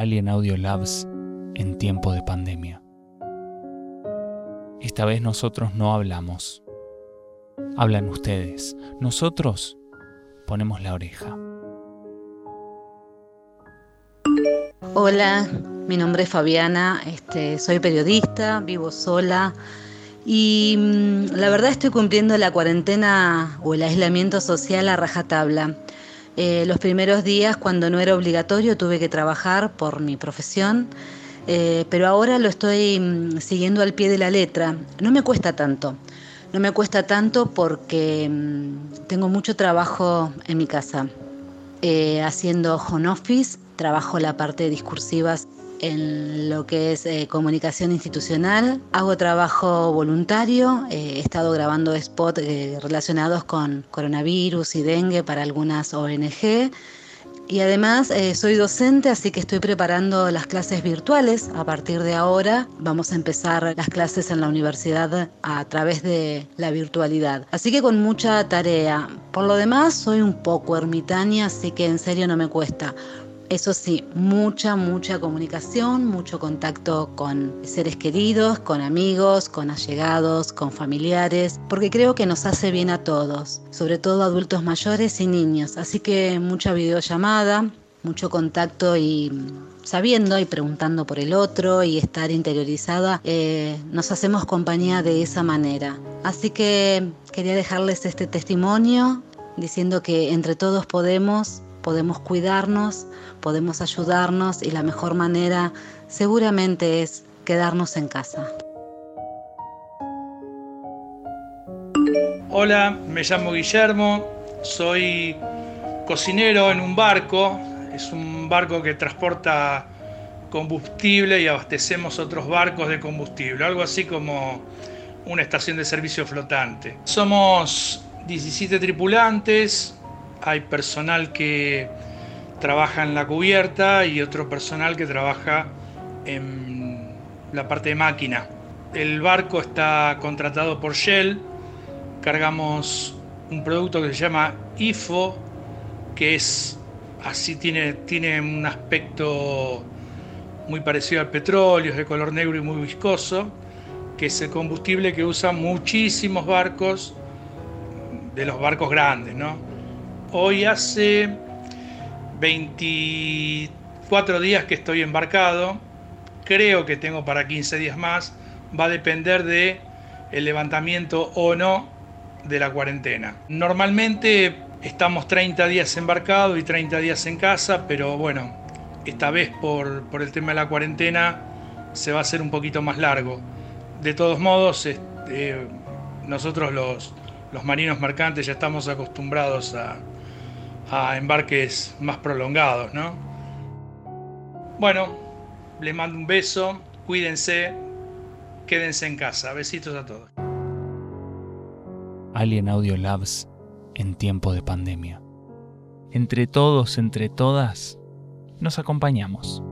Alien Audio Labs en tiempo de pandemia. Esta vez nosotros no hablamos. Hablan ustedes. Nosotros ponemos la oreja. Hola, mi nombre es Fabiana, este, soy periodista, vivo sola y mm, la verdad estoy cumpliendo la cuarentena o el aislamiento social a rajatabla. Eh, los primeros días, cuando no era obligatorio, tuve que trabajar por mi profesión, eh, pero ahora lo estoy mm, siguiendo al pie de la letra. No me cuesta tanto, no me cuesta tanto porque mm, tengo mucho trabajo en mi casa, eh, haciendo home office, trabajo la parte discursiva en lo que es eh, comunicación institucional. Hago trabajo voluntario, eh, he estado grabando spots eh, relacionados con coronavirus y dengue para algunas ONG. Y además soy docente, así que estoy preparando las clases virtuales. A partir de ahora vamos a empezar las clases en la universidad a través de la virtualidad. Así que con mucha tarea. Por lo demás, soy un poco ermitaña, así que en serio no me cuesta. Eso sí, mucha, mucha comunicación, mucho contacto con seres queridos, con amigos, con allegados, con familiares, porque creo que nos hace bien a todos, sobre todo adultos mayores y niños. Así que mucha videollamada, mucho contacto y sabiendo y preguntando por el otro y estar interiorizada, eh, nos hacemos compañía de esa manera. Así que quería dejarles este testimonio diciendo que entre todos podemos podemos cuidarnos, podemos ayudarnos y la mejor manera seguramente es quedarnos en casa. Hola, me llamo Guillermo, soy cocinero en un barco, es un barco que transporta combustible y abastecemos otros barcos de combustible, algo así como una estación de servicio flotante. Somos 17 tripulantes, hay personal que trabaja en la cubierta y otro personal que trabaja en la parte de máquina. El barco está contratado por Shell, cargamos un producto que se llama IFO, que es así, tiene, tiene un aspecto muy parecido al petróleo, es de color negro y muy viscoso, que es el combustible que usan muchísimos barcos, de los barcos grandes, ¿no? Hoy hace 24 días que estoy embarcado. Creo que tengo para 15 días más. Va a depender de el levantamiento o no de la cuarentena. Normalmente estamos 30 días embarcados y 30 días en casa, pero bueno, esta vez por, el tema de la cuarentena se va a hacer un poquito más largo. De todos modos, este, nosotros los, los marinos mercantes ya estamos acostumbrados a, a embarques más prolongados, ¿no? Bueno, les mando un beso, cuídense, quédense en casa. Besitos a todos. Alien Audio Labs en tiempo de pandemia. Entre todos, entre todas, nos acompañamos.